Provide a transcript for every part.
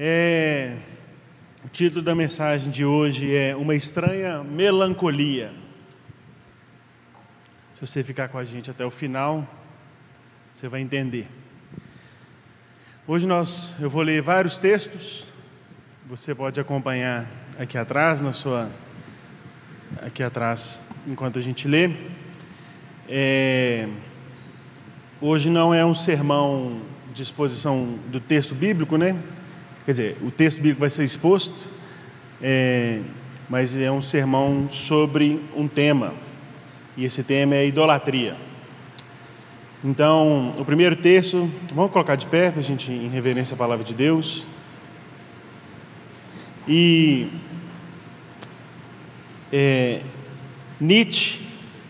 É, o título da mensagem de hoje é Uma Estranha Melancolia. Se você ficar com a gente até o final, você vai entender. Hoje nós, eu vou ler vários textos. Você pode acompanhar aqui atrás, na sua, aqui atrás, enquanto a gente lê. É, hoje não é um sermão de exposição do texto bíblico, né? Quer dizer, o texto bíblico vai ser exposto, é, mas é um sermão sobre um tema, e esse tema é idolatria. Então, o primeiro texto, vamos colocar de pé para a gente, em reverência à palavra de Deus. E é, Nietzsche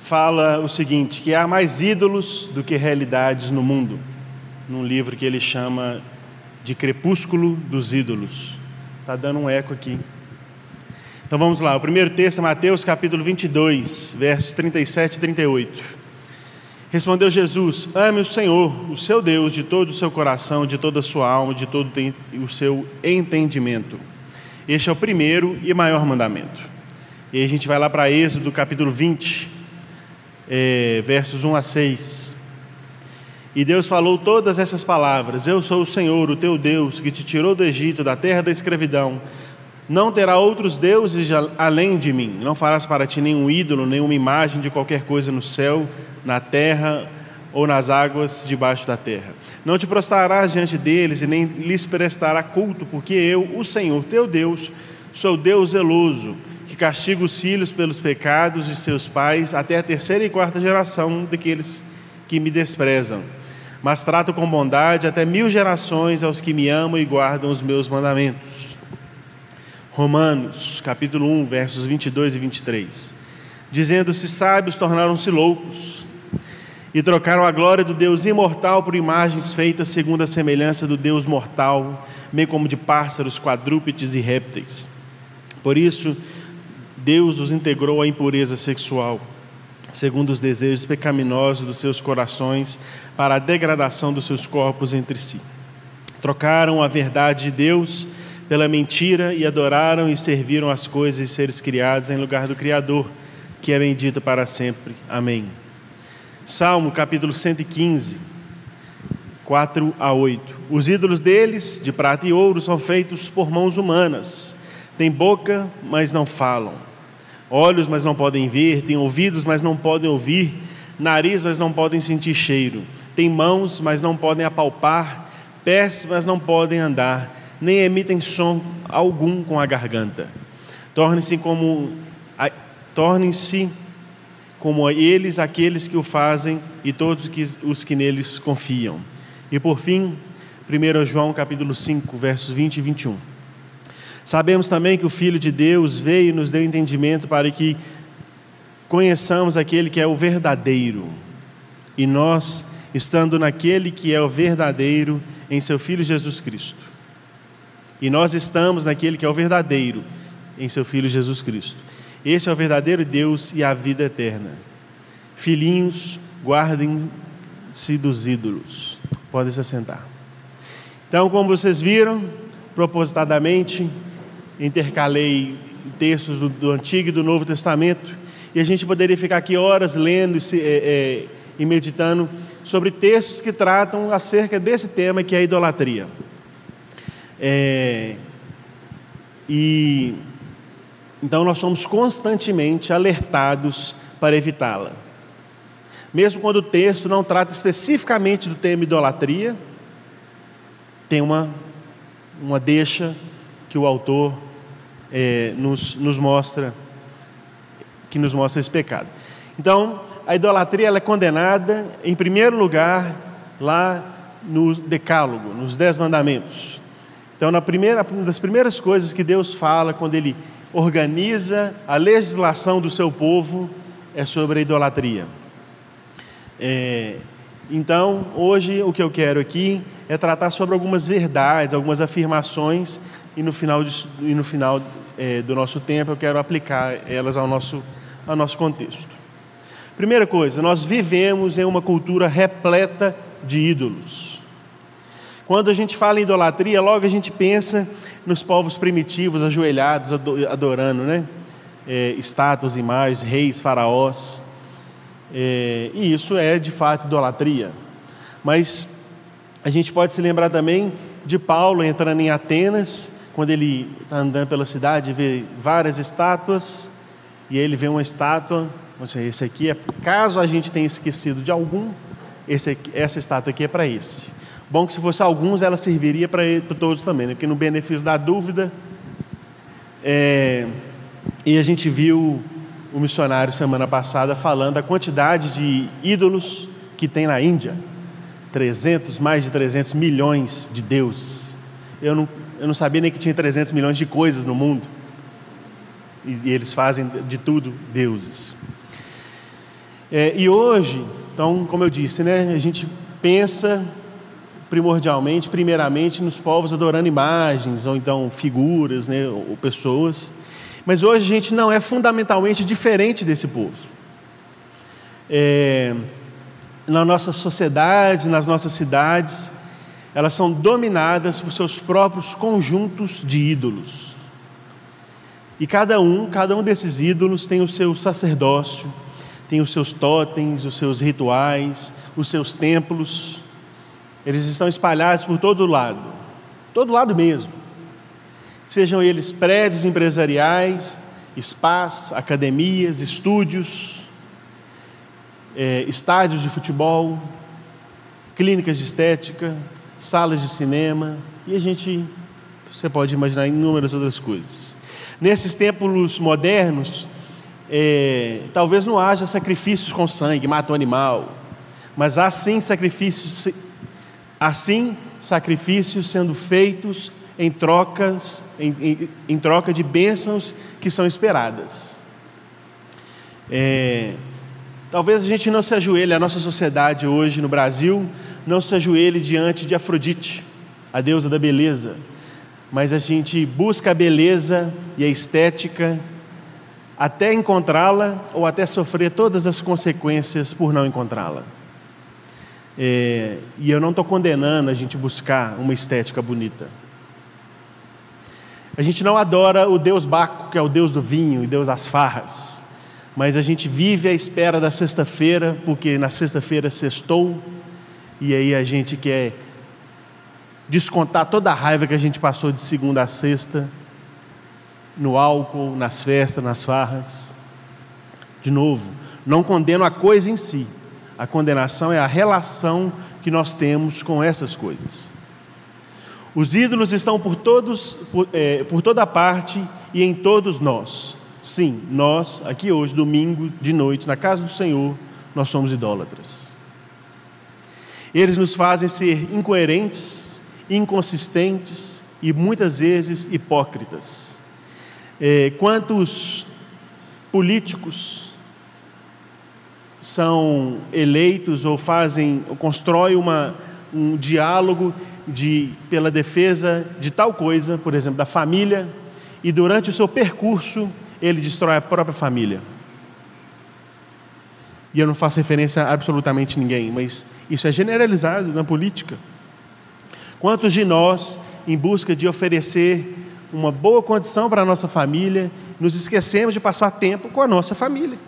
fala o seguinte: que há mais ídolos do que realidades no mundo, num livro que ele chama de Crepúsculo dos Ídolos. Está dando um eco aqui. Então vamos lá, o primeiro texto é Mateus capítulo 22, versos 37 e 38. Respondeu Jesus: Ame o Senhor, o seu Deus, de todo o seu coração, de toda a sua alma, de todo o seu entendimento. Este é o primeiro e maior mandamento. E a gente vai lá para Êxodo capítulo 20, é, versos 1 a 6. E Deus falou todas essas palavras: Eu sou o Senhor, o teu Deus, que te tirou do Egito, da terra da escravidão. Não terá outros deuses além de mim. Não farás para ti nenhum ídolo, nenhuma imagem de qualquer coisa no céu, na terra ou nas águas debaixo da terra. Não te prostrarás diante deles e nem lhes prestará culto, porque eu, o Senhor teu Deus, sou Deus zeloso, que castiga os filhos pelos pecados de seus pais até a terceira e quarta geração daqueles que me desprezam mas trato com bondade até mil gerações aos que me amam e guardam os meus mandamentos. Romanos, capítulo 1, versos 22 e 23. Dizendo-se sábios, tornaram-se loucos e trocaram a glória do Deus imortal por imagens feitas segundo a semelhança do Deus mortal, bem como de pássaros, quadrúpedes e répteis. Por isso, Deus os integrou à impureza sexual segundo os desejos pecaminosos dos seus corações, para a degradação dos seus corpos entre si. Trocaram a verdade de Deus pela mentira e adoraram e serviram as coisas e seres criados em lugar do Criador, que é bendito para sempre. Amém. Salmo capítulo 115, 4 a 8. Os ídolos deles, de prata e ouro, são feitos por mãos humanas. Têm boca, mas não falam olhos, mas não podem ver, têm ouvidos, mas não podem ouvir, nariz, mas não podem sentir cheiro, têm mãos, mas não podem apalpar, pés, mas não podem andar, nem emitem som algum com a garganta. Tornem-se como tornem-se como eles aqueles que o fazem e todos os que neles confiam. E por fim, 1 João capítulo 5, versos 20 e 21. Sabemos também que o Filho de Deus veio e nos deu entendimento para que conheçamos aquele que é o verdadeiro. E nós, estando naquele que é o verdadeiro, em seu Filho Jesus Cristo. E nós estamos naquele que é o verdadeiro, em seu Filho Jesus Cristo. Esse é o verdadeiro Deus e a vida eterna. Filhinhos, guardem-se dos ídolos. Podem se assentar. Então, como vocês viram, propositadamente, intercalei textos do, do, Antigo e do Novo Testamento, e a gente poderia ficar aqui horas lendo e, é, é, e meditando sobre textos que tratam acerca desse tema que é a idolatria. É, e então nós somos constantemente alertados para evitá-la. Mesmo quando o texto não trata especificamente do tema idolatria, tem uma, uma deixa que o autor é, nos, nos mostra que nos mostra esse pecado. Então, a idolatria ela é condenada, em primeiro lugar, lá no Decálogo, nos Dez Mandamentos. Então, na primeira, uma das primeiras coisas que Deus fala quando Ele organiza a legislação do seu povo é sobre a idolatria. É, então, hoje o que eu quero aqui é tratar sobre algumas verdades, algumas afirmações e no final, de, e no final é, do nosso tempo eu quero aplicar elas ao nosso, ao nosso contexto. Primeira coisa, nós vivemos em uma cultura repleta de ídolos. Quando a gente fala em idolatria, logo a gente pensa nos povos primitivos ajoelhados, adorando, né? É, estátuas, imagens, reis, faraós. É, e isso é de fato idolatria. Mas a gente pode se lembrar também de Paulo entrando em Atenas, quando ele está andando pela cidade, vê várias estátuas, e aí ele vê uma estátua, esse aqui é, caso a gente tenha esquecido de algum, esse essa estátua aqui é para esse. Bom que se fosse alguns, ela serviria para todos também, né? porque no benefício da dúvida. É, e a gente viu o missionário semana passada falando a quantidade de ídolos que tem na Índia. 300, mais de 300 milhões de deuses. Eu não, eu não sabia nem que tinha 300 milhões de coisas no mundo. E, e eles fazem de tudo deuses. É, e hoje, então, como eu disse, né, a gente pensa primordialmente, primeiramente, nos povos adorando imagens, ou então figuras, né, ou pessoas. Mas hoje a gente não é fundamentalmente diferente desse povo. É, na nossa sociedade, nas nossas cidades, elas são dominadas por seus próprios conjuntos de ídolos. E cada um, cada um desses ídolos tem o seu sacerdócio, tem os seus totens, os seus rituais, os seus templos. Eles estão espalhados por todo lado, todo lado mesmo. Sejam eles prédios empresariais, spas, academias, estúdios, é, estádios de futebol, clínicas de estética, salas de cinema, e a gente, você pode imaginar inúmeras outras coisas. Nesses templos modernos, é, talvez não haja sacrifícios com sangue, mata um animal, mas há sim sacrifícios Assim, sacrifícios sendo feitos em, trocas, em, em, em troca de bênçãos que são esperadas. É, talvez a gente não se ajoelhe, a nossa sociedade hoje no Brasil não se ajoelhe diante de Afrodite, a deusa da beleza, mas a gente busca a beleza e a estética até encontrá-la ou até sofrer todas as consequências por não encontrá-la. É, e eu não estou condenando a gente buscar uma estética bonita. A gente não adora o Deus Baco, que é o Deus do vinho e Deus das farras, mas a gente vive à espera da sexta-feira, porque na sexta-feira sextou, e aí a gente quer descontar toda a raiva que a gente passou de segunda a sexta, no álcool, nas festas, nas farras. De novo, não condeno a coisa em si, a condenação é a relação que nós temos com essas coisas. Os ídolos estão por, todos, por, é, por toda parte e em todos nós. Sim, nós, aqui hoje, domingo de noite, na casa do Senhor, nós somos idólatras. Eles nos fazem ser incoerentes, inconsistentes e muitas vezes hipócritas. É, quantos políticos, são eleitos ou fazem, ou constroem uma, um diálogo de, pela defesa de tal coisa, por exemplo, da família, e durante o seu percurso ele destrói a própria família. E eu não faço referência a absolutamente ninguém, mas isso é generalizado na política. Quantos de nós, em busca de oferecer uma boa condição para a nossa família, nos esquecemos de passar tempo com a nossa família?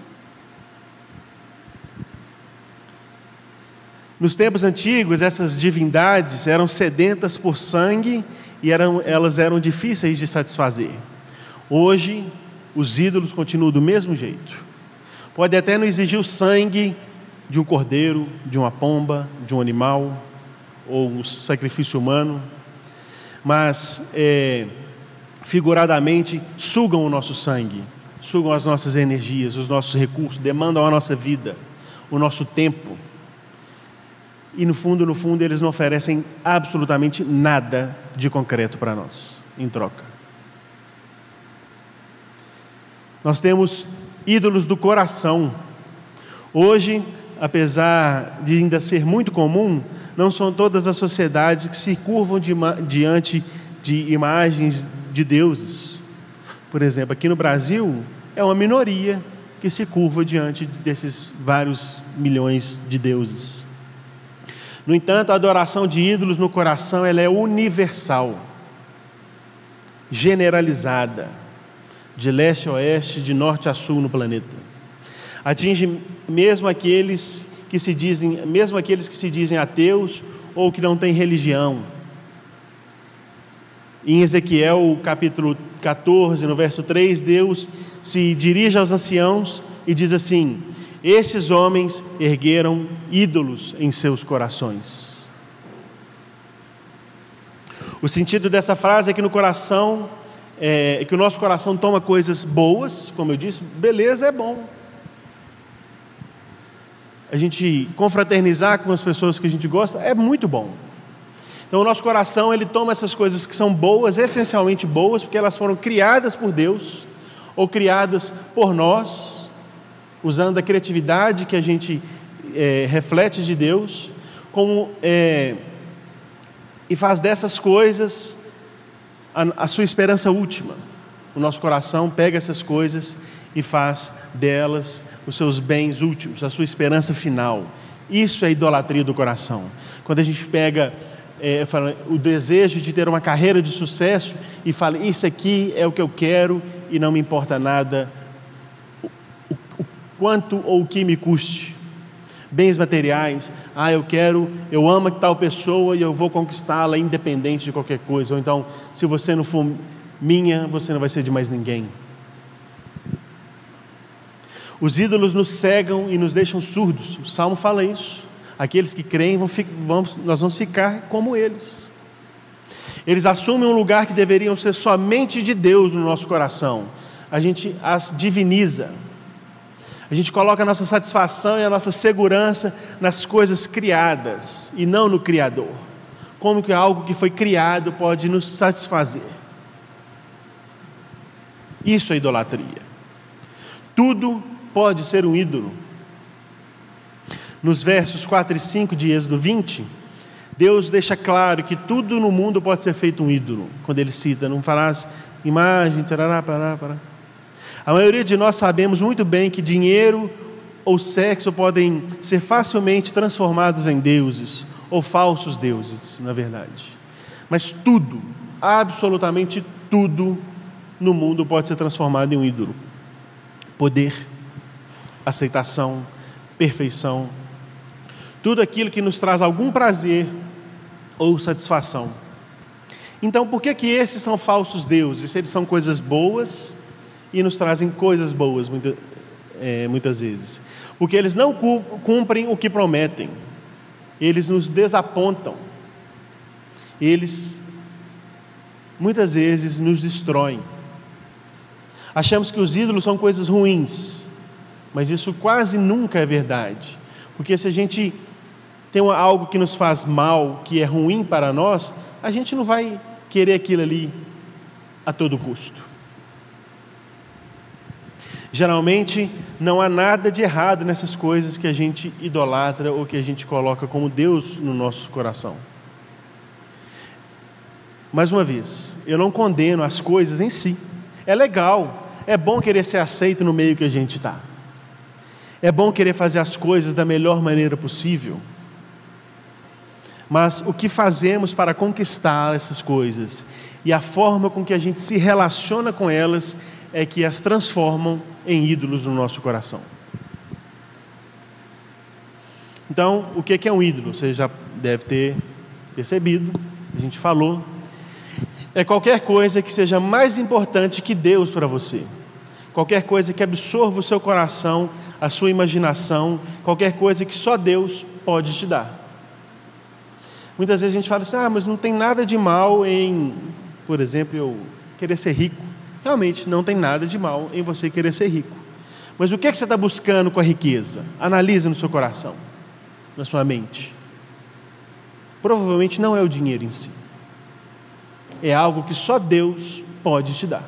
Nos tempos antigos, essas divindades eram sedentas por sangue e eram, elas eram difíceis de satisfazer. Hoje, os ídolos continuam do mesmo jeito. Pode até não exigir o sangue de um cordeiro, de uma pomba, de um animal, ou um sacrifício humano, mas é, figuradamente sugam o nosso sangue, sugam as nossas energias, os nossos recursos, demandam a nossa vida, o nosso tempo e no fundo, no fundo, eles não oferecem absolutamente nada de concreto para nós, em troca. Nós temos ídolos do coração. Hoje, apesar de ainda ser muito comum, não são todas as sociedades que se curvam diante de imagens de deuses. Por exemplo, aqui no Brasil, é uma minoria que se curva diante desses vários milhões de deuses. No entanto, a adoração de ídolos no coração ela é universal, generalizada, de leste a oeste, de norte a sul no planeta. Atinge mesmo aqueles que se dizem, mesmo aqueles que se dizem ateus ou que não têm religião. Em Ezequiel, capítulo 14, no verso 3, Deus se dirige aos anciãos e diz assim: Esses homens ergueram ídolos em seus corações. O sentido dessa frase é que no coração, é, que o nosso coração toma coisas boas, como eu disse, beleza é bom. A gente confraternizar com as pessoas que a gente gosta é muito bom. Então o nosso coração ele toma essas coisas que são boas, essencialmente boas, porque elas foram criadas por Deus ou criadas por nós, usando a criatividade que a gente é, reflete de Deus, como é, e faz dessas coisas a, a sua esperança última. O nosso coração pega essas coisas e faz delas os seus bens últimos, a sua esperança final. Isso é idolatria do coração. Quando a gente pega é, fala, o desejo de ter uma carreira de sucesso e fala: Isso aqui é o que eu quero e não me importa nada o, o quanto ou o que me custe. Bens materiais, ah, eu quero, eu amo tal pessoa e eu vou conquistá-la independente de qualquer coisa. Ou então, se você não for minha, você não vai ser de mais ninguém. Os ídolos nos cegam e nos deixam surdos. O Salmo fala isso aqueles que creem, vão, vamos, nós vamos ficar como eles. Eles assumem um lugar que deveriam ser somente de Deus no nosso coração. A gente as diviniza. A gente coloca a nossa satisfação e a nossa segurança nas coisas criadas e não no Criador. Como que algo que foi criado pode nos satisfazer? Isso é idolatria. Tudo pode ser um ídolo nos versos 4 e 5 de Êxodo 20, Deus deixa claro que tudo no mundo pode ser feito um ídolo, quando ele cita, não farás imagem, tarará, pará, pará. A maioria de nós sabemos muito bem que dinheiro ou sexo podem ser facilmente transformados em deuses, ou falsos deuses, na verdade. Mas tudo, absolutamente tudo no mundo pode ser transformado em um ídolo. Poder, aceitação, perfeição, tudo aquilo que nos traz algum prazer ou satisfação. Então, por que, que esses são falsos deuses? Eles são coisas boas e nos trazem coisas boas muita, é, muitas vezes. Porque eles não cumprem o que prometem, eles nos desapontam, eles muitas vezes nos destroem. Achamos que os ídolos são coisas ruins, mas isso quase nunca é verdade. Porque se a gente tem algo que nos faz mal, que é ruim para nós, a gente não vai querer aquilo ali a todo custo. Geralmente, não há nada de errado nessas coisas que a gente idolatra ou que a gente coloca como Deus no nosso coração. Mais uma vez, eu não condeno as coisas em si. É legal, é bom querer ser aceito no meio que a gente está. É bom querer fazer as coisas da melhor maneira possível mas o que fazemos para conquistar essas coisas e a forma com que a gente se relaciona com elas é que as transformam em ídolos no nosso coração. Então, o que é um ídolo? Você já deve ter percebido, a gente falou. É qualquer coisa que seja mais importante que Deus para você. Qualquer coisa que absorva o seu coração, a sua imaginação, qualquer coisa que só Deus pode te dar. Muitas vezes a gente fala assim: ah, mas não tem nada de mal em, por exemplo, eu querer ser rico. Realmente não tem nada de mal em você querer ser rico. Mas o que, é que você está buscando com a riqueza? Analise no seu coração, na sua mente. Provavelmente não é o dinheiro em si. É algo que só Deus pode te dar.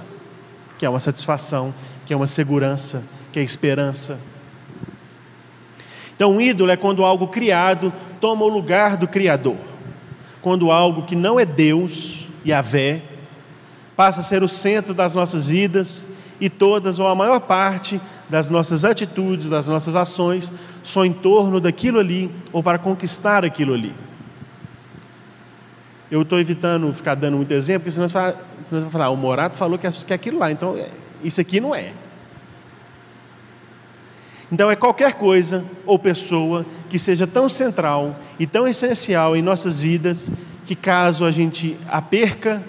Que é uma satisfação, que é uma segurança, que é esperança. Então, um ídolo é quando algo criado toma o lugar do Criador quando algo que não é Deus, Yahvé, passa a ser o centro das nossas vidas e todas ou a maior parte das nossas atitudes, das nossas ações, são em torno daquilo ali ou para conquistar aquilo ali. Eu estou evitando ficar dando muito exemplo, porque senão você vai falar, ah, o Morato falou que é, que é aquilo lá, então é, isso aqui não é. Então é qualquer coisa ou pessoa que seja tão central e tão essencial em nossas vidas que caso a gente a perca,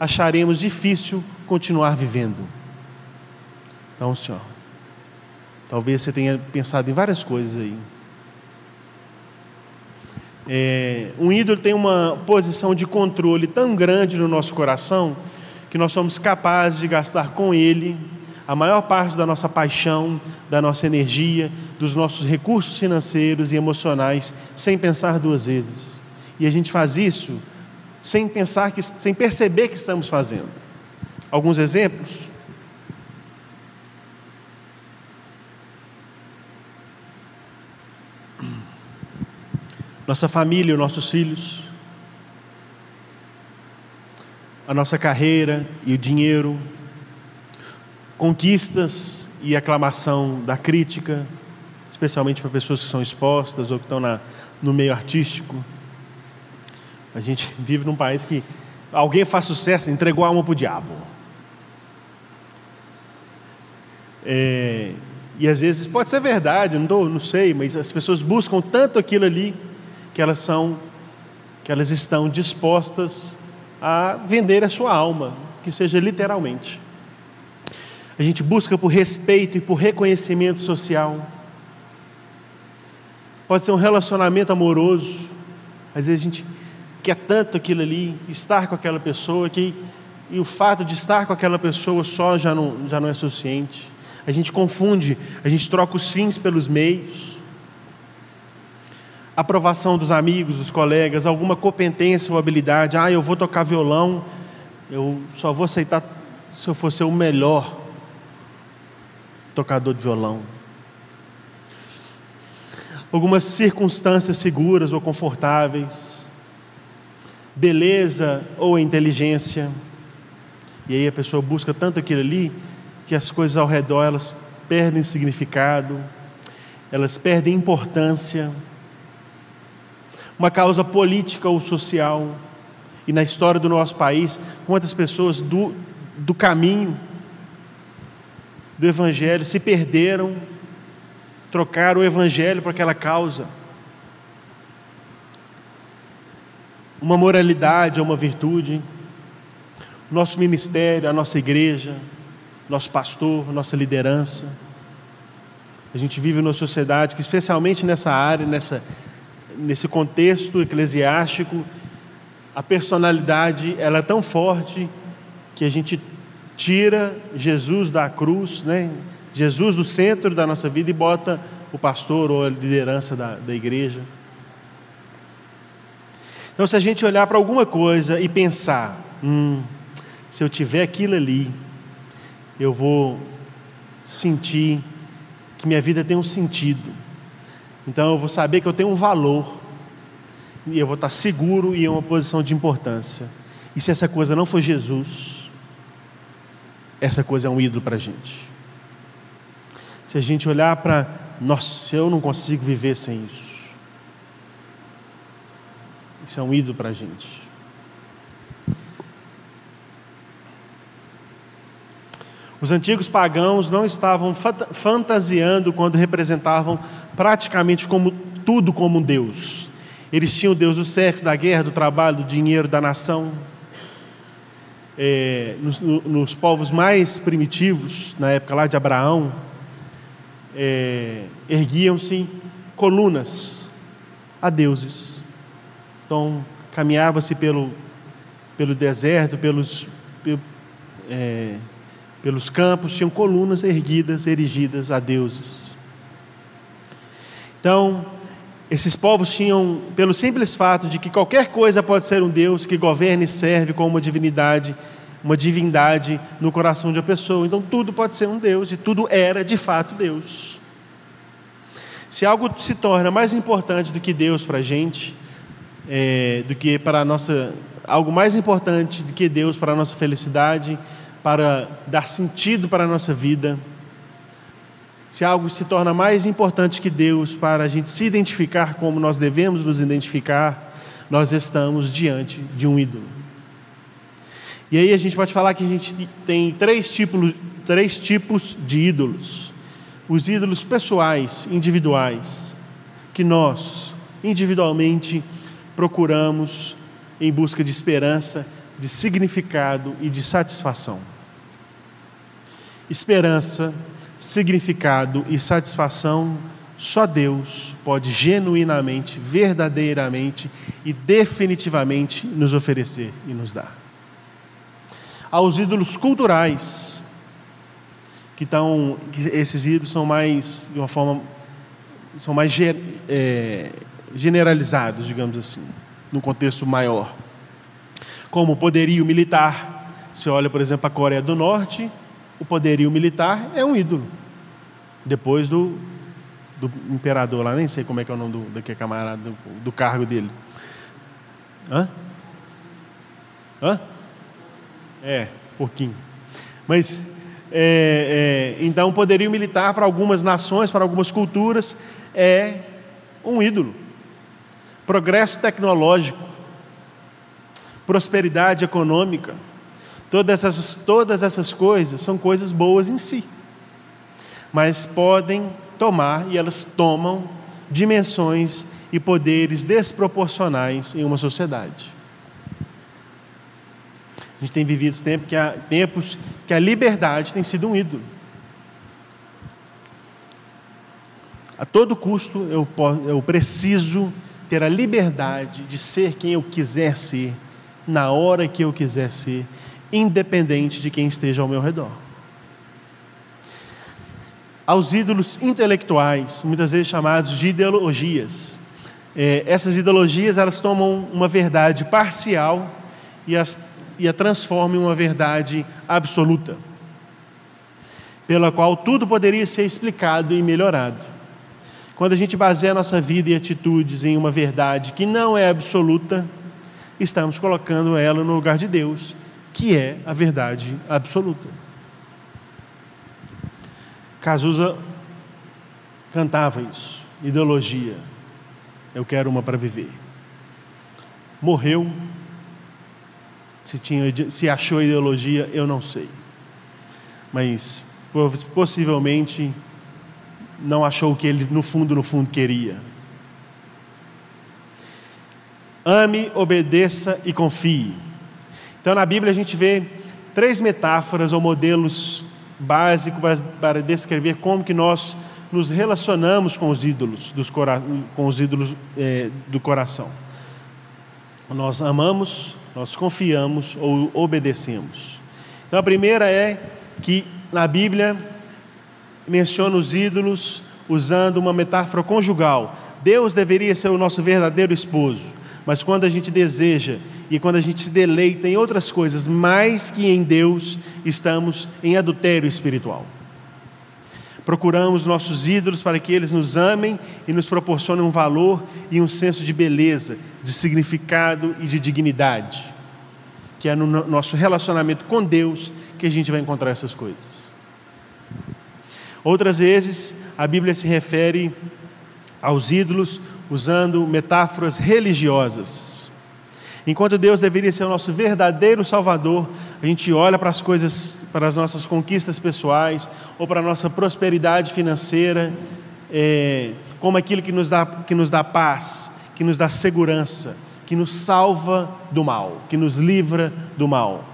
acharemos difícil continuar vivendo. Então, senhor, talvez você tenha pensado em várias coisas aí. É, um ídolo tem uma posição de controle tão grande no nosso coração que nós somos capazes de gastar com ele a maior parte da nossa paixão, da nossa energia, dos nossos recursos financeiros e emocionais, sem pensar duas vezes. E a gente faz isso sem pensar que, sem perceber que estamos fazendo. Alguns exemplos? Nossa família, os nossos filhos, a nossa carreira e o dinheiro, conquistas e aclamação da crítica, especialmente para pessoas que são expostas ou que estão na, no meio artístico. A gente vive num país que alguém faz sucesso, entregou a alma para o diabo. É, e às vezes pode ser verdade, não, tô, não sei, mas as pessoas buscam tanto aquilo ali que elas são, que elas estão dispostas a vender a sua alma, que seja literalmente a gente busca por respeito e por reconhecimento social. Pode ser um relacionamento amoroso, às vezes a gente quer tanto aquilo ali, estar com aquela pessoa, que, e o fato de estar com aquela pessoa só já não, já não é suficiente. A gente confunde, a gente troca os fins pelos meios. Aprovação dos amigos, dos colegas, alguma competência ou habilidade. Ah, eu vou tocar violão, eu só vou aceitar se eu for ser o melhor tocador de violão. Algumas circunstâncias seguras ou confortáveis, beleza ou inteligência. E aí a pessoa busca tanto aquilo ali que as coisas ao redor elas perdem significado, elas perdem importância. Uma causa política ou social. E na história do nosso país, quantas pessoas do, do caminho do Evangelho, se perderam, trocaram o Evangelho por aquela causa. Uma moralidade uma virtude. Nosso ministério, a nossa igreja, nosso pastor, nossa liderança. A gente vive numa sociedade que, especialmente nessa área, nessa, nesse contexto eclesiástico, a personalidade ela é tão forte que a gente tira Jesus da cruz, né? Jesus do centro da nossa vida e bota o pastor ou a liderança da, da igreja. Então, se a gente olhar para alguma coisa e pensar, hum, se eu tiver aquilo ali, eu vou sentir que minha vida tem um sentido. Então, eu vou saber que eu tenho um valor e eu vou estar seguro e em uma posição de importância. E se essa coisa não for Jesus, essa coisa é um ídolo para a gente. Se a gente olhar para, nossa, eu não consigo viver sem isso. Isso é um ídolo para a gente. Os antigos pagãos não estavam fantasiando quando representavam praticamente como tudo como Deus. Eles tinham o Deus do sexo, da guerra, do trabalho, do dinheiro, da nação é, nos, nos, povos mais primitivos, na época lá de Abraão, é, erguiam-se colunas a deuses. Então, caminhava-se pelo, pelo deserto, pelos, é, pelos campos, tinham colunas erguidas, erigidas a deuses. Então, esses povos tinham, pelo simples fato de que qualquer coisa pode ser um Deus que governa e serve como uma divindade, uma divindade no coração de uma pessoa. Então tudo pode ser um Deus e tudo era de fato Deus. Se algo se torna mais importante do que Deus para a gente, é, do que para a nossa, algo mais importante do que Deus para a nossa felicidade, para dar sentido para a nossa vida, se algo se torna mais importante que Deus para a gente se identificar como nós devemos nos identificar, nós estamos diante de um ídolo. E aí a gente pode falar que a gente tem três tipos, três tipos de ídolos: os ídolos pessoais, individuais, que nós individualmente procuramos em busca de esperança, de significado e de satisfação. Esperança, significado e satisfação só Deus pode genuinamente, verdadeiramente e definitivamente nos oferecer e nos dar. Aos ídolos culturais, que estão, que esses ídolos são mais, de uma forma, são mais é, generalizados, digamos assim, num contexto maior. Como o poderio militar. Se olha, por exemplo, a Coreia do Norte, o poderio militar é um ídolo. Depois do do imperador lá, nem sei como é que é o nome do, daquele camarada, do, do cargo dele. Hã? Hã? É, pouquinho. Mas, é, é, então, o poderio militar para algumas nações, para algumas culturas, é um ídolo. Progresso tecnológico, prosperidade econômica, todas essas, todas essas coisas são coisas boas em si, mas podem tomar e elas tomam dimensões e poderes desproporcionais em uma sociedade. A gente tem vivido tempos que a, tempos que a liberdade tem sido um ídolo. A todo custo eu, eu preciso ter a liberdade de ser quem eu quiser ser, na hora que eu quiser ser, independente de quem esteja ao meu redor aos ídolos intelectuais, muitas vezes chamados de ideologias. É, essas ideologias elas tomam uma verdade parcial e, as, e a transformam em uma verdade absoluta, pela qual tudo poderia ser explicado e melhorado. Quando a gente baseia a nossa vida e atitudes em uma verdade que não é absoluta, estamos colocando ela no lugar de Deus, que é a verdade absoluta. Cazuza cantava isso, ideologia. Eu quero uma para viver. Morreu. Se, tinha, se achou ideologia, eu não sei. Mas possivelmente não achou o que ele no fundo, no fundo queria. Ame, obedeça e confie. Então na Bíblia a gente vê três metáforas ou modelos básico para descrever como que nós nos relacionamos com os ídolos, dos com os ídolos é, do coração. Nós amamos, nós confiamos ou obedecemos. Então a primeira é que na Bíblia menciona os ídolos usando uma metáfora conjugal. Deus deveria ser o nosso verdadeiro esposo, mas quando a gente deseja e quando a gente se deleita em outras coisas mais que em Deus, estamos em adultério espiritual. Procuramos nossos ídolos para que eles nos amem e nos proporcionem um valor e um senso de beleza, de significado e de dignidade, que é no nosso relacionamento com Deus que a gente vai encontrar essas coisas. Outras vezes, a Bíblia se refere aos ídolos usando metáforas religiosas. Enquanto Deus deveria ser o nosso verdadeiro Salvador, a gente olha para as coisas, para as nossas conquistas pessoais ou para a nossa prosperidade financeira, é, como aquilo que nos, dá, que nos dá paz, que nos dá segurança, que nos salva do mal, que nos livra do mal.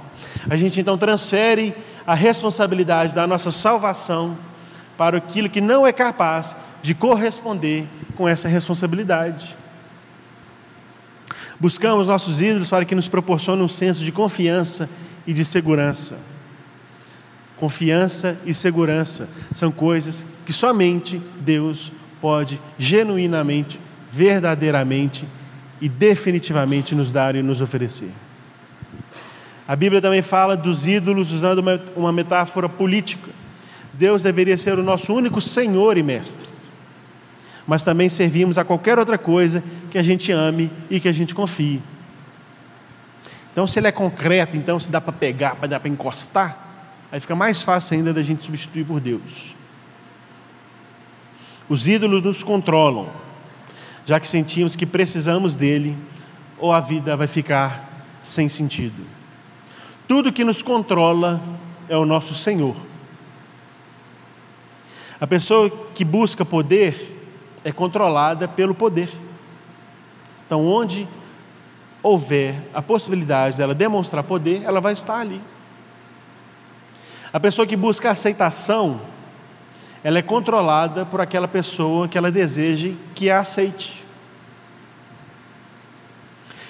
A gente então transfere a responsabilidade da nossa salvação para aquilo que não é capaz de corresponder com essa responsabilidade. Buscamos nossos ídolos para que nos proporcionem um senso de confiança e de segurança. Confiança e segurança são coisas que somente Deus pode genuinamente, verdadeiramente e definitivamente nos dar e nos oferecer. A Bíblia também fala dos ídolos usando uma, metáfora política. Deus deveria ser o nosso único Senhor e Mestre mas também servimos a qualquer outra coisa que a gente ame e que a gente confie. Então, se ele é concreto, então se dá para pegar, para dar para encostar, aí fica mais fácil ainda da gente substituir por Deus. Os ídolos nos controlam, já que sentimos que precisamos dele ou a vida vai ficar sem sentido. Tudo que nos controla é o nosso Senhor. A pessoa que busca poder é controlada pelo poder. Então, onde houver a possibilidade dela demonstrar poder, ela vai estar ali. A pessoa que busca aceitação, ela é controlada por aquela pessoa que ela deseje que a aceite.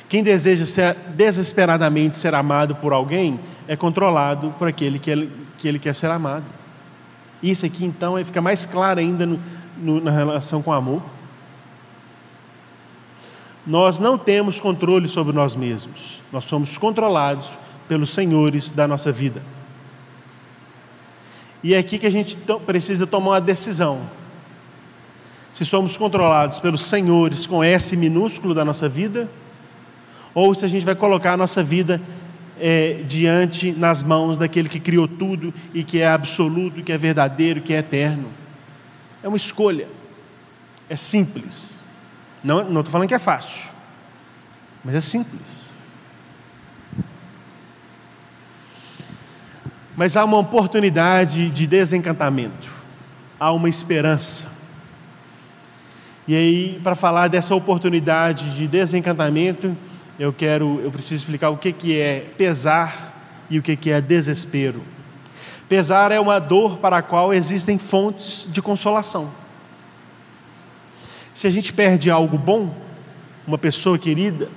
Quem deseja ser, desesperadamente ser amado por alguém é controlado por aquele que ele, que ele quer ser amado. Isso aqui então fica mais claro ainda no, no, na relação com o amor. Nós não temos controle sobre nós mesmos, nós somos controlados pelos senhores da nossa vida. E é aqui que a gente precisa tomar uma decisão. Se somos controlados pelos senhores com S minúsculo da nossa vida, ou se a gente vai colocar a nossa vida é, diante, nas mãos daquele que criou tudo e que é absoluto, que é verdadeiro, que é eterno. É uma escolha. É simples. Não estou falando que é fácil, mas é simples. Mas há uma oportunidade de desencantamento, há uma esperança. E aí, para falar dessa oportunidade de desencantamento, eu quero, eu preciso explicar o que, que é pesar e o que, que é desespero. Pesar é uma dor para a qual existem fontes de consolação. Se a gente perde algo bom, uma pessoa querida,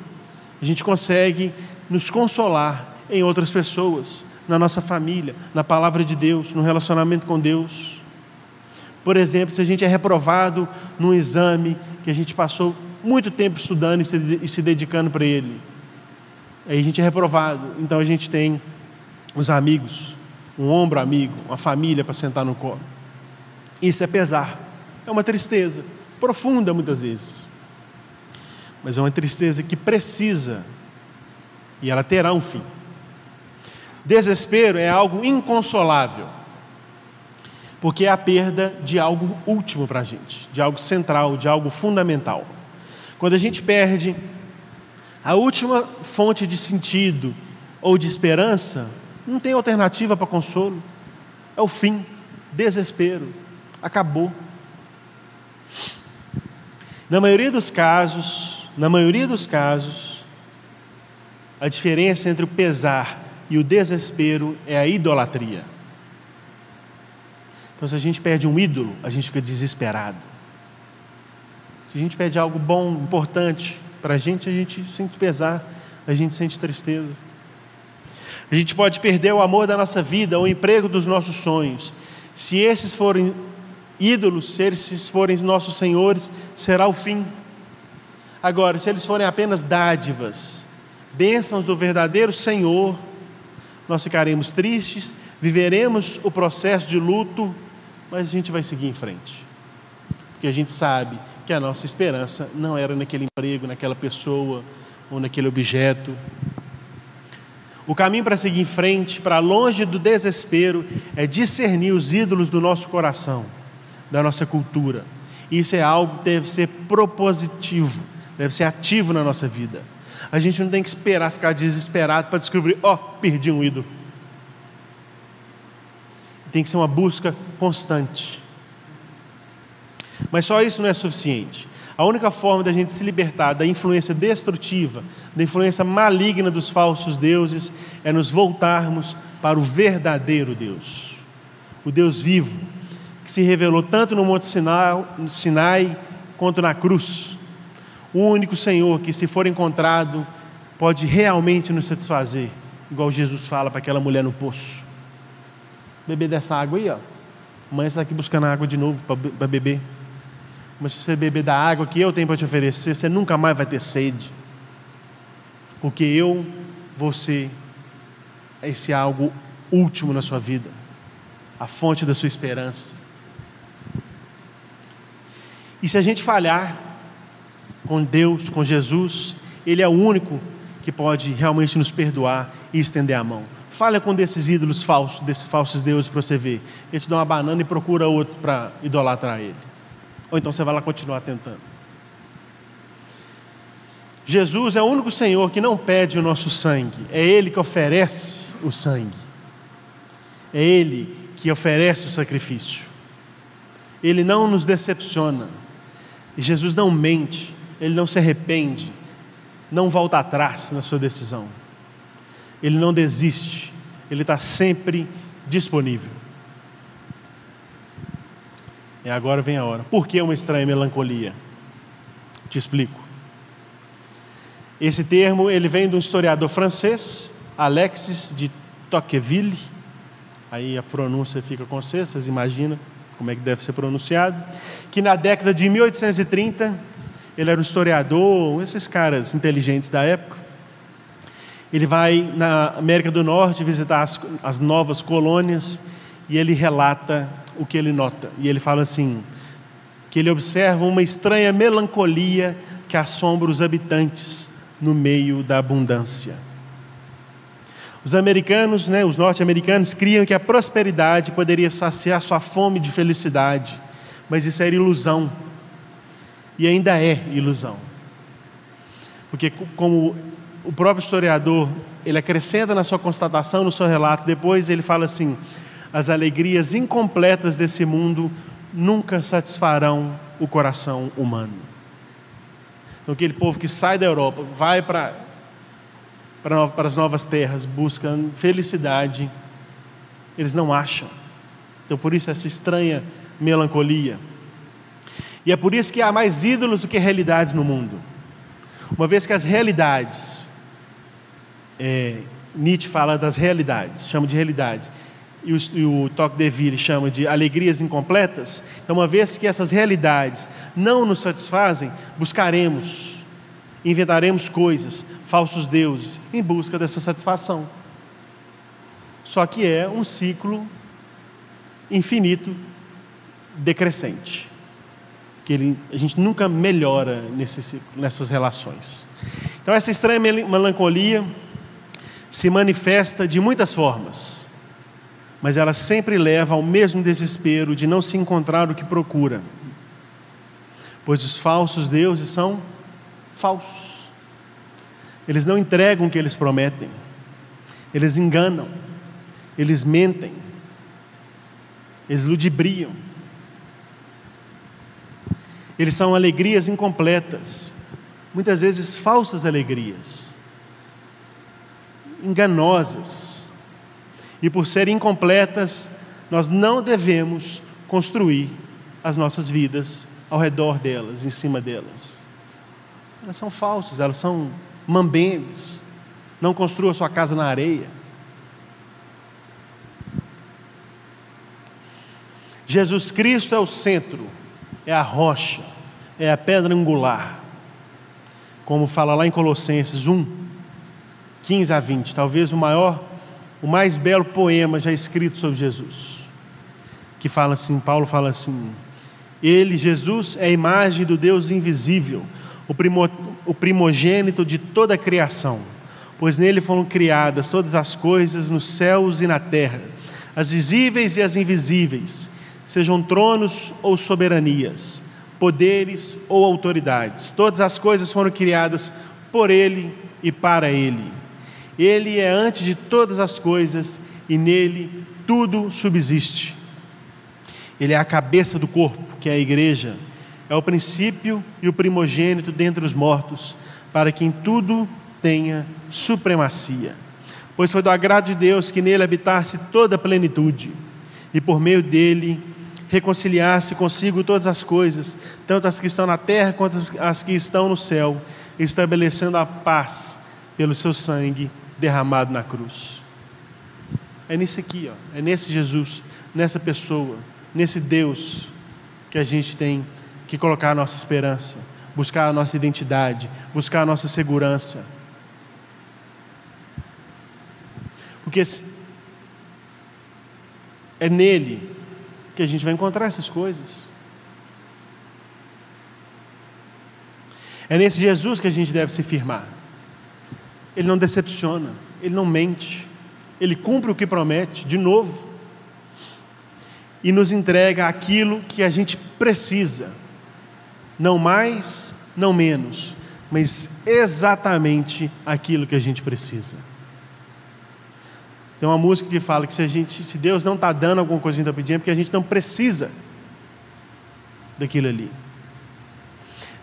a gente consegue nos consolar em outras pessoas, na nossa família, na palavra de Deus, no relacionamento com Deus. Por exemplo, se a gente é reprovado num exame que a gente passou muito tempo estudando e se, e se dedicando para ele, aí a gente é reprovado, então a gente tem os amigos, um ombro amigo, uma família para sentar no colo. Isso é pesar, é uma tristeza profunda muitas vezes. Mas é uma tristeza que precisa e ela terá um fim. Desespero é algo inconsolável, porque é a perda de algo último para a gente, de algo central, de algo fundamental. Quando a gente perde a última fonte de sentido ou de esperança, não tem alternativa para consolo. É o fim, desespero, acabou. Na maioria dos casos, na maioria dos casos, a diferença entre o pesar e o desespero é a idolatria. Então, se a gente perde um ídolo, a gente fica desesperado. Se a gente perde algo bom, importante para a gente, a gente sente pesar, a gente sente tristeza. A gente pode perder o amor da nossa vida, o emprego dos nossos sonhos. Se esses forem ídolos, se eles forem nossos senhores, será o fim. Agora, se eles forem apenas dádivas, bênçãos do verdadeiro Senhor, nós ficaremos tristes, viveremos o processo de luto, mas a gente vai seguir em frente. Porque a gente sabe que a nossa esperança não era naquele emprego, naquela pessoa ou naquele objeto. O caminho para seguir em frente, para longe do desespero, é discernir os ídolos do nosso coração da nossa cultura. Isso é algo que deve ser propositivo, deve ser ativo na nossa vida. A gente não tem que esperar ficar desesperado para descobrir, ó, oh, perdi um ídolo. Tem que ser uma busca constante. Mas só isso não é suficiente. A única forma da gente se libertar da influência destrutiva, da influência maligna dos falsos deuses, é nos voltarmos para o verdadeiro Deus, o Deus vivo, que se revelou tanto no Monte Sinai, quanto na cruz. O único Senhor que, se for encontrado, pode realmente nos satisfazer, igual Jesus fala para aquela mulher no poço. Beber dessa água aí, ó. Amanhã você está aqui buscando água de novo para beber. Mas se você beber da água que eu tenho para te oferecer, você nunca mais vai ter sede. Porque eu, você, esse algo último na sua vida, a fonte da sua esperança. E se a gente falhar com Deus, com Jesus, Ele é o único que pode realmente nos perdoar e estender a mão. Falha com desses ídolos falsos, desses falsos deuses para você ver. Ele te dá uma banana e procura outro para idolatrar ele. Ou então você vai lá continuar tentando. Jesus é o único Senhor que não pede o nosso sangue, é Ele que oferece o sangue, é Ele que oferece o sacrifício. Ele não nos decepciona, e Jesus não mente, Ele não se arrepende, não volta atrás na sua decisão, Ele não desiste, Ele está sempre disponível. E agora vem a hora. Por que uma estranha melancolia? Te explico. Esse termo ele vem de um historiador francês, Alexis de Tocqueville. Aí a pronúncia fica com você, vocês imaginam como é que deve ser pronunciado. Que na década de 1830, ele era um historiador, esses caras inteligentes da época. Ele vai na América do Norte visitar as, as novas colônias e ele relata o que ele nota. E ele fala assim: que ele observa uma estranha melancolia que assombra os habitantes no meio da abundância. Os americanos, né, os norte-americanos, criam que a prosperidade poderia saciar sua fome de felicidade, mas isso era ilusão. E ainda é ilusão. Porque, como o próprio historiador, ele acrescenta na sua constatação, no seu relato, depois ele fala assim: as alegrias incompletas desse mundo nunca satisfarão o coração humano. Então, aquele povo que sai da Europa, vai para, para, para as novas terras, buscando felicidade, eles não acham. Então, por isso, essa estranha melancolia. E é por isso que há mais ídolos do que realidades no mundo. Uma vez que as realidades, é, Nietzsche fala das realidades, chama de realidades, e o, e o Toque de chama de alegrias incompletas, então, uma vez que essas realidades não nos satisfazem, buscaremos, inventaremos coisas, falsos deuses, em busca dessa satisfação. Só que é um ciclo infinito, decrescente. Que ele, a gente nunca melhora nesse, nessas relações. Então, essa estranha melancolia se manifesta de muitas formas mas ela sempre leva ao mesmo desespero de não se encontrar o que procura. Pois os falsos deuses são falsos. Eles não entregam o que eles prometem. Eles enganam. Eles mentem. Eles ludibriam. Eles são alegrias incompletas. Muitas vezes falsas alegrias. Enganosas e por serem incompletas, nós não devemos construir as nossas vidas ao redor delas, em cima delas. Elas são falsas, elas são mambembes. Não construa sua casa na areia. Jesus Cristo é o centro, é a rocha, é a pedra angular. Como fala lá em Colossenses 1, 15 a 20, talvez o maior o mais belo poema já escrito sobre Jesus, que fala assim, Paulo fala assim: Ele, Jesus, é a imagem do Deus invisível, o, primo, o primogênito de toda a criação, pois nele foram criadas todas as coisas nos céus e na terra, as visíveis e as invisíveis, sejam tronos ou soberanias, poderes ou autoridades, todas as coisas foram criadas por ele e para ele ele é antes de todas as coisas e nele tudo subsiste. Ele é a cabeça do corpo, que é a igreja, é o princípio e o primogênito dentre os mortos, para que em tudo tenha supremacia. Pois foi do agrado de Deus que nele habitasse toda a plenitude, e por meio dele reconciliasse consigo todas as coisas, tanto as que estão na terra quanto as que estão no céu, estabelecendo a paz pelo seu sangue derramado na cruz. É nisso aqui, ó, é nesse Jesus, nessa pessoa, nesse Deus que a gente tem que colocar a nossa esperança, buscar a nossa identidade, buscar a nossa segurança. Porque é nele que a gente vai encontrar essas coisas. É nesse Jesus que a gente deve se firmar. Ele não decepciona, ele não mente, ele cumpre o que promete, de novo, e nos entrega aquilo que a gente precisa, não mais, não menos, mas exatamente aquilo que a gente precisa. Tem uma música que fala que se, a gente, se Deus não está dando alguma coisa que a gente está pedindo, é porque a gente não precisa daquilo ali.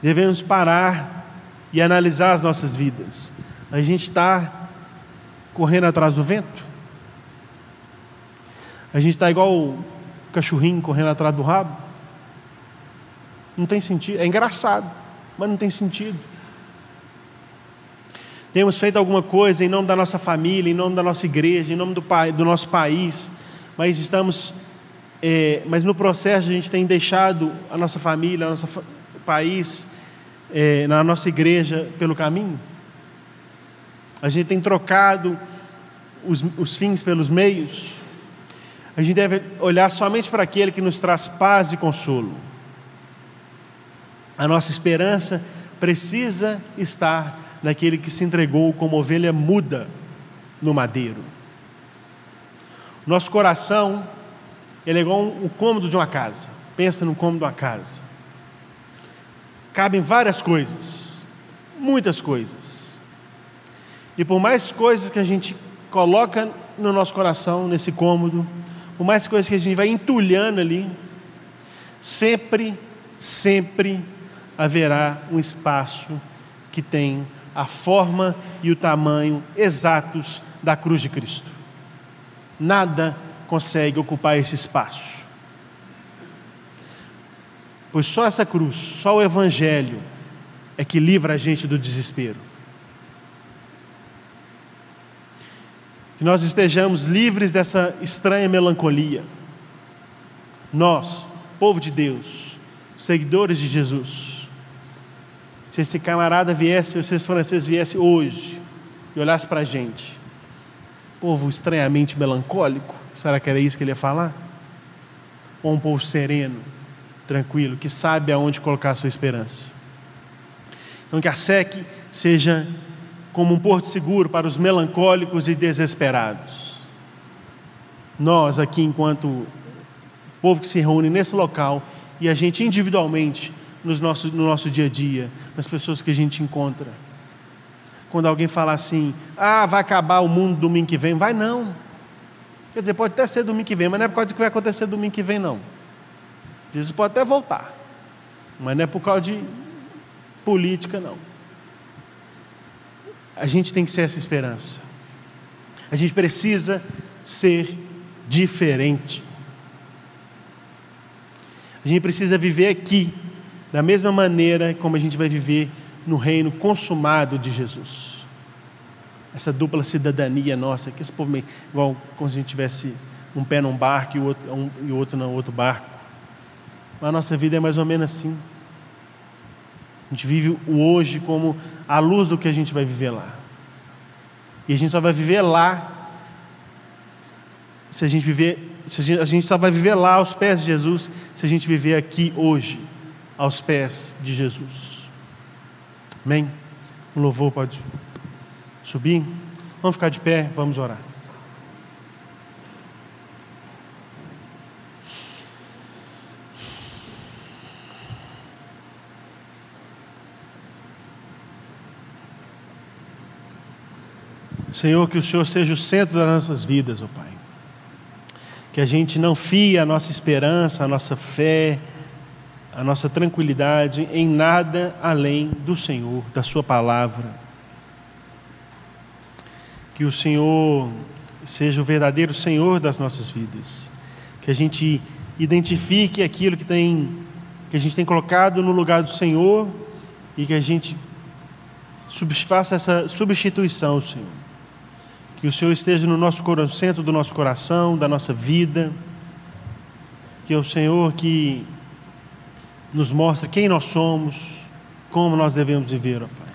Devemos parar e analisar as nossas vidas. A gente está correndo atrás do vento? A gente está igual o cachorrinho correndo atrás do rabo? Não tem sentido. É engraçado, mas não tem sentido. Temos feito alguma coisa em nome da nossa família, em nome da nossa igreja, em nome do, do nosso país, mas estamos, é, mas no processo a gente tem deixado a nossa família, o nosso país, é, na nossa igreja pelo caminho. A gente tem trocado os, os fins pelos meios. A gente deve olhar somente para aquele que nos traz paz e consolo. A nossa esperança precisa estar naquele que se entregou como ovelha muda no madeiro. Nosso coração, ele é igual o cômodo de uma casa. Pensa no cômodo de uma casa. Cabem várias coisas, muitas coisas. E por mais coisas que a gente coloca no nosso coração, nesse cômodo, por mais coisas que a gente vai entulhando ali, sempre, sempre haverá um espaço que tem a forma e o tamanho exatos da cruz de Cristo. Nada consegue ocupar esse espaço. Pois só essa cruz, só o Evangelho é que livra a gente do desespero. Que nós estejamos livres dessa estranha melancolia. Nós, povo de Deus, seguidores de Jesus. Se esse camarada viesse, ou se esse francês viesse hoje e olhasse para a gente, povo estranhamente melancólico, será que era isso que ele ia falar? Ou um povo sereno, tranquilo, que sabe aonde colocar a sua esperança? Então, que a SEC seja como um porto seguro para os melancólicos e desesperados. Nós, aqui, enquanto povo que se reúne nesse local, e a gente individualmente, nos nosso, no nosso dia a dia, nas pessoas que a gente encontra. Quando alguém fala assim, ah, vai acabar o mundo domingo que vem, vai não. Quer dizer, pode até ser domingo que vem, mas não é por causa do que vai acontecer domingo que vem, não. Jesus pode até voltar, mas não é por causa de política, não. A gente tem que ser essa esperança. A gente precisa ser diferente. A gente precisa viver aqui da mesma maneira como a gente vai viver no reino consumado de Jesus. Essa dupla cidadania nossa, que esse povo meio, igual como se a gente tivesse um pé num barco e o outro, um, outro no outro barco. A nossa vida é mais ou menos assim. A gente vive o hoje como a luz do que a gente vai viver lá. E a gente só vai viver lá se a gente viver, se a, gente, a gente só vai viver lá aos pés de Jesus se a gente viver aqui hoje aos pés de Jesus. Amém? O louvor pode subir. Vamos ficar de pé, vamos orar. Senhor, que o Senhor seja o centro das nossas vidas, ó oh Pai. Que a gente não fie a nossa esperança, a nossa fé, a nossa tranquilidade em nada além do Senhor, da Sua palavra. Que o Senhor seja o verdadeiro Senhor das nossas vidas. Que a gente identifique aquilo que tem que a gente tem colocado no lugar do Senhor e que a gente faça essa substituição, Senhor que o Senhor esteja no nosso centro do nosso coração, da nossa vida. Que é o Senhor que nos mostre quem nós somos, como nós devemos viver, ó Pai.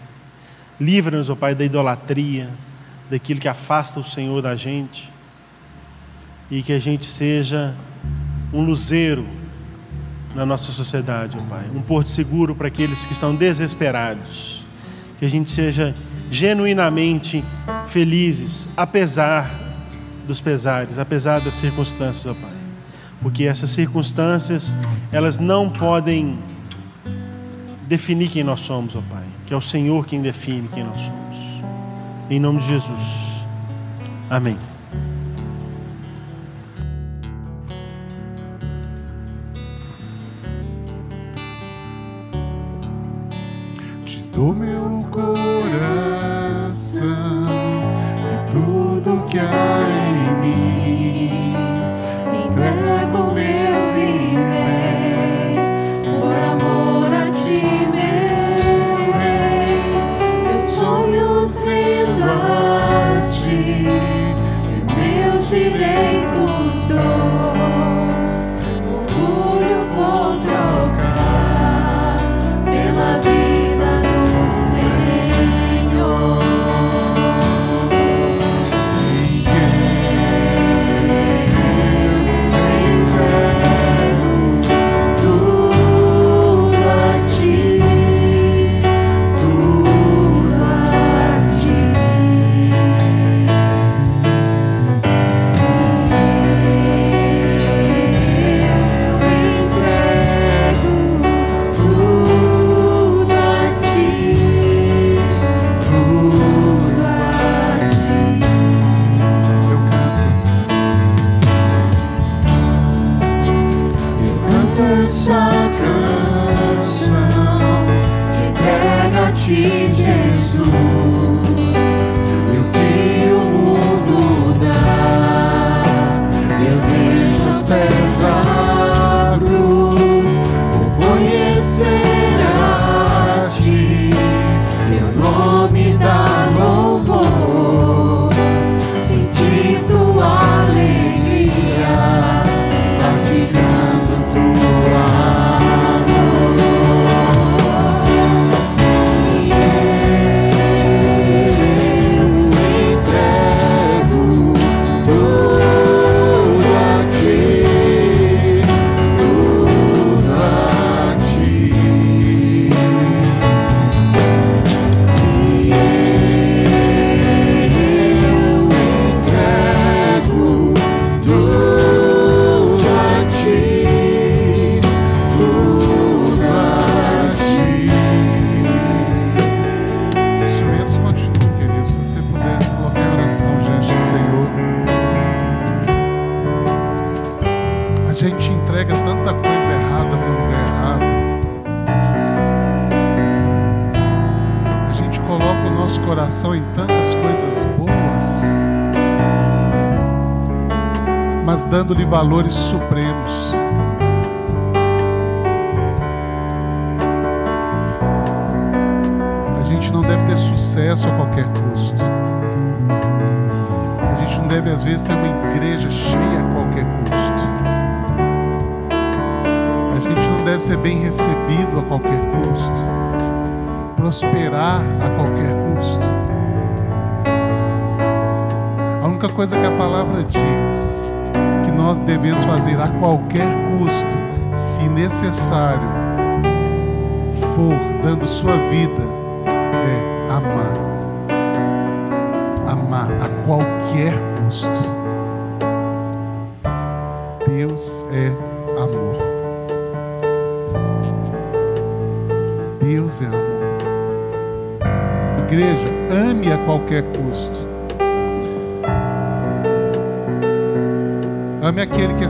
Livra-nos, ó Pai, da idolatria, daquilo que afasta o Senhor da gente. E que a gente seja um luzeiro na nossa sociedade, ó Pai. Um porto seguro para aqueles que estão desesperados. Que a gente seja genuinamente felizes, apesar dos pesares, apesar das circunstâncias, ó Pai. Porque essas circunstâncias, elas não podem definir quem nós somos, ó Pai, que é o Senhor quem define quem nós somos. Em nome de Jesus. Amém. Te dou meu valores supremos. A gente não deve ter sucesso a qualquer custo. A gente não deve, às vezes, ter uma igreja cheia a qualquer custo. A gente não deve ser bem recebido a qualquer custo. Prosperar a qualquer custo. A única coisa que a palavra diz nós devemos fazer a qualquer custo, se necessário, for dando sua vida, é amar. Amar a qualquer custo. Deus é amor. Deus é amor. Igreja, ame a qualquer custo.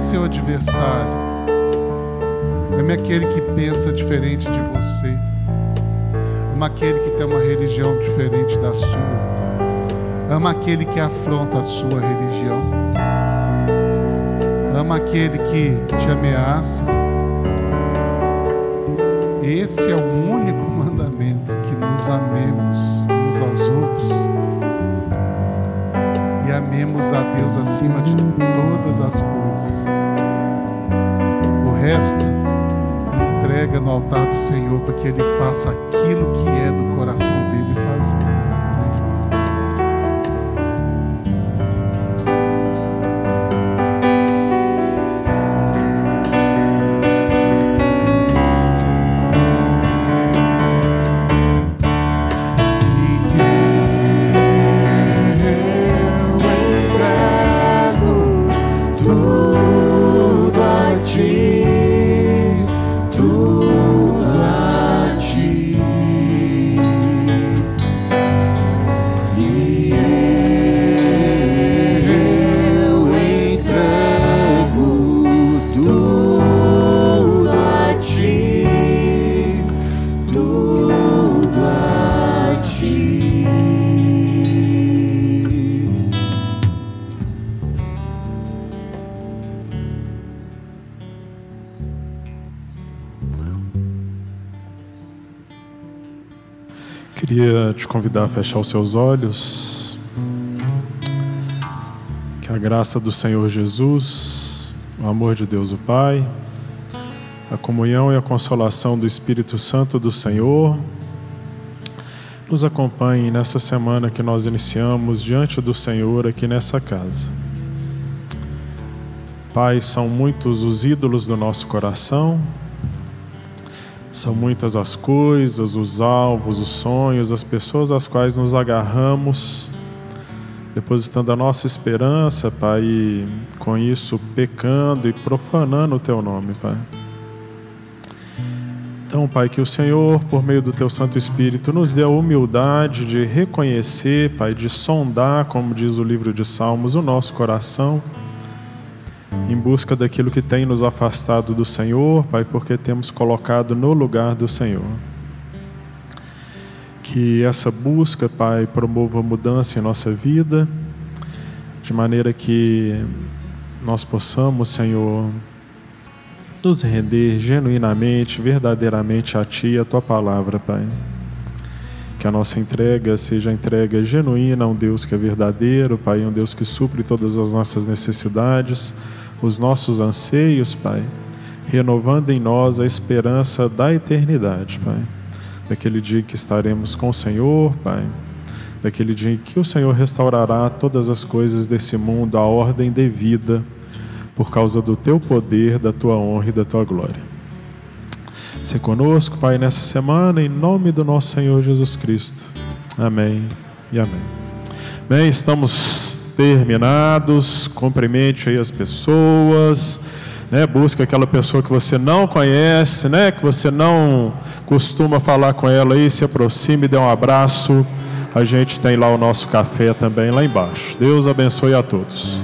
Seu adversário. Ame aquele que pensa diferente de você. Ama aquele que tem uma religião diferente da sua. Ama aquele que afronta a sua religião. Ama aquele que te ameaça. Esse é o único mandamento que nos amemos uns aos outros amemos a Deus acima de todas as coisas. O resto entrega no altar do Senhor para que Ele faça aquilo que é do te convidar a fechar os seus olhos. Que a graça do Senhor Jesus, o amor de Deus o Pai, a comunhão e a consolação do Espírito Santo do Senhor nos acompanhe nessa semana que nós iniciamos diante do Senhor aqui nessa casa. Pai, são muitos os ídolos do nosso coração são muitas as coisas, os alvos, os sonhos, as pessoas às quais nos agarramos, depositando a nossa esperança, Pai, e com isso pecando e profanando o Teu nome, Pai. Então, Pai, que o Senhor, por meio do Teu Santo Espírito, nos dê a humildade de reconhecer, Pai, de sondar, como diz o livro de Salmos, o nosso coração em busca daquilo que tem nos afastado do Senhor, Pai, porque temos colocado no lugar do Senhor. Que essa busca, Pai, promova mudança em nossa vida, de maneira que nós possamos, Senhor, nos render genuinamente, verdadeiramente a Ti e a Tua palavra, Pai. Que a nossa entrega seja entrega genuína a um Deus que é verdadeiro, Pai, um Deus que supre todas as nossas necessidades os nossos anseios, Pai, renovando em nós a esperança da eternidade, Pai. Daquele dia que estaremos com o Senhor, Pai. Daquele dia em que o Senhor restaurará todas as coisas desse mundo à ordem devida, por causa do teu poder, da tua honra e da tua glória. Se conosco, Pai, nessa semana, em nome do nosso Senhor Jesus Cristo. Amém e amém. Bem, estamos terminados, cumprimente aí as pessoas, né? Busca aquela pessoa que você não conhece, né? Que você não costuma falar com ela aí, se aproxime, dê um abraço. A gente tem lá o nosso café também lá embaixo. Deus abençoe a todos.